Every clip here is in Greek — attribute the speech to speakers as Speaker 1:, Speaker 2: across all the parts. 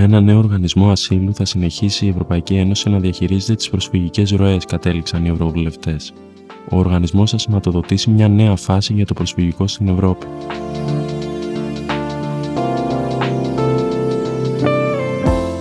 Speaker 1: Με ένα νέο οργανισμό ασύλου θα συνεχίσει η Ευρωπαϊκή Ένωση να διαχειρίζεται τις προσφυγικές ροές, κατέληξαν οι Ευρωβουλευτές. Ο οργανισμός θα σηματοδοτήσει μια νέα φάση για το προσφυγικό στην Ευρώπη.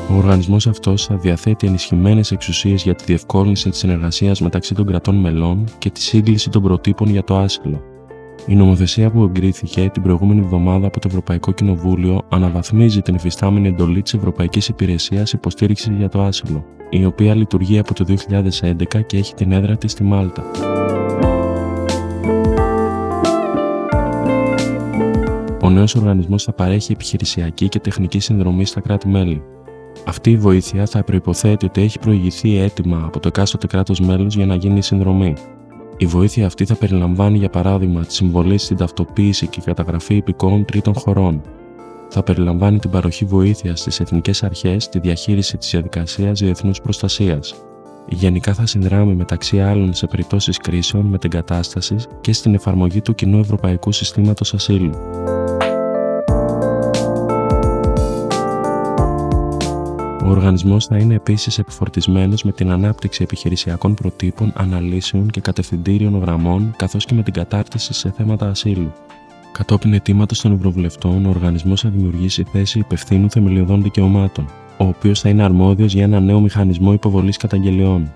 Speaker 1: Ο οργανισμός αυτός θα διαθέτει ενισχυμένες εξουσίες για τη διευκόλυνση της συνεργασίας μεταξύ των κρατών μελών και τη σύγκληση των προτύπων για το άσυλο. Η νομοθεσία που εγκρίθηκε την προηγούμενη εβδομάδα από το Ευρωπαϊκό Κοινοβούλιο αναβαθμίζει την υφιστάμενη εντολή της Ευρωπαϊκής Υπηρεσίας Υποστήριξης για το Άσυλο, η οποία λειτουργεί από το 2011 και έχει την έδρα της στη Μάλτα. Ο νέος οργανισμός θα παρέχει επιχειρησιακή και τεχνική συνδρομή στα κράτη-μέλη. Αυτή η βοήθεια θα προποθέτει ότι έχει προηγηθεί έτοιμα από το εκάστοτε κράτο μέλο για να γίνει η συνδρομή. Η βοήθεια αυτή θα περιλαμβάνει για παράδειγμα τη συμβολή στην ταυτοποίηση και καταγραφή υπηκόων τρίτων χωρών. Θα περιλαμβάνει την παροχή βοήθεια στις εθνικές αρχές στη διαχείριση της διαδικασίας διεθνούς προστασίας. Γενικά θα συνδράμει μεταξύ άλλων σε περιπτώσεις κρίσεων με την κατάσταση και στην εφαρμογή του κοινού ευρωπαϊκού συστήματος ασύλου. Ο οργανισμός θα είναι επίσης επιφορτισμένος με την ανάπτυξη επιχειρησιακών προτύπων, αναλύσεων και κατευθυντήριων γραμμών, καθώς και με την κατάρτιση σε θέματα ασύλου. Κατόπιν αιτήματο των Ευρωβουλευτών, ο οργανισμός θα δημιουργήσει θέση υπευθύνου θεμελιωδών δικαιωμάτων, ο οποίος θα είναι αρμόδιος για ένα νέο μηχανισμό υποβολής καταγγελιών.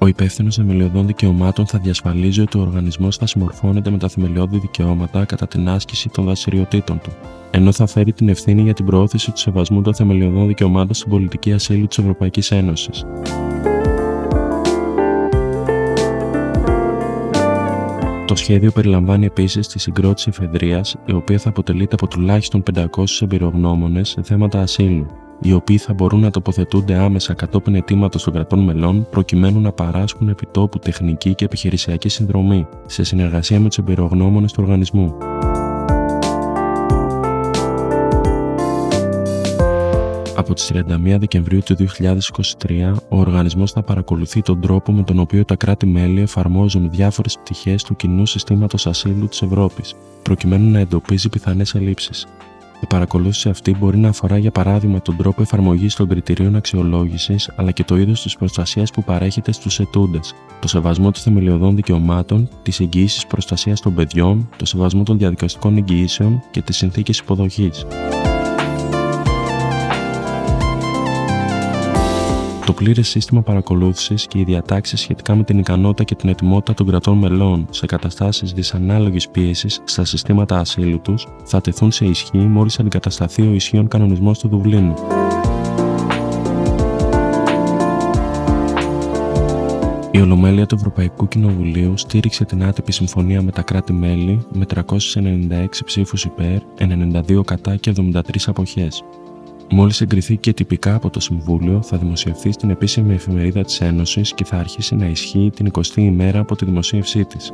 Speaker 1: Ο υπεύθυνος θεμελιωδών δικαιωμάτων θα διασφαλίζει ότι ο οργανισμός θα συμμορφώνεται με τα θεμελιώδη δικαιώματα κατά την άσκηση των δραστηριοτήτων του, ενώ θα φέρει την ευθύνη για την προώθηση του σεβασμού των θεμελιωδών δικαιωμάτων στην πολιτική ασύλου της Ευρωπαϊκής Ένωσης. Το σχέδιο περιλαμβάνει επίσης τη συγκρότηση εφεδρεία, η οποία θα αποτελείται από τουλάχιστον 500 εμπειρογνώμονες σε θέματα ασύλου, οι οποίοι θα μπορούν να τοποθετούνται άμεσα κατόπιν αιτήματος των κρατών μελών προκειμένου να παράσχουν επιτόπου τεχνική και επιχειρησιακή συνδρομή σε συνεργασία με τους εμπειρογνώμονες του οργανισμού. Από τις 31 Δεκεμβρίου του 2023, ο οργανισμός θα παρακολουθεί τον τρόπο με τον οποίο τα κράτη-μέλη εφαρμόζουν διάφορες πτυχές του κοινού συστήματος ασύλου της Ευρώπης, προκειμένου να εντοπίζει πιθανές ελλείψεις. Η παρακολούθηση αυτή μπορεί να αφορά για παράδειγμα τον τρόπο εφαρμογής των κριτηρίων αξιολόγησης αλλά και το είδος της προστασίας που παρέχεται στους ετούντες, το σεβασμό των θεμελιωδών δικαιωμάτων, τις εγγυήσεις προστασίας των παιδιών, το σεβασμό των διαδικαστικών εγγυήσεων και τις συνθήκες υποδοχής. Το πλήρε σύστημα παρακολούθησης και οι διατάξεις σχετικά με την ικανότητα και την ετοιμότητα των κρατών μελών σε καταστάσεις δυσανάλογης πίεσης στα συστήματα ασύλου τους θα τεθούν σε ισχύ μόλις αντικατασταθεί ο ισχύον κανονισμός του Δουβλίνου. Η Ολομέλεια του Ευρωπαϊκού Κοινοβουλίου στήριξε την άτυπη συμφωνία με τα κράτη-μέλη με 396 ψήφους υπέρ, 92 κατά και 73 αποχές. Μόλις εγκριθεί και τυπικά από το Συμβούλιο, θα δημοσιευθεί στην επίσημη εφημερίδα της Ένωσης και θα αρχίσει να ισχύει την 20η ημέρα από τη δημοσίευσή της.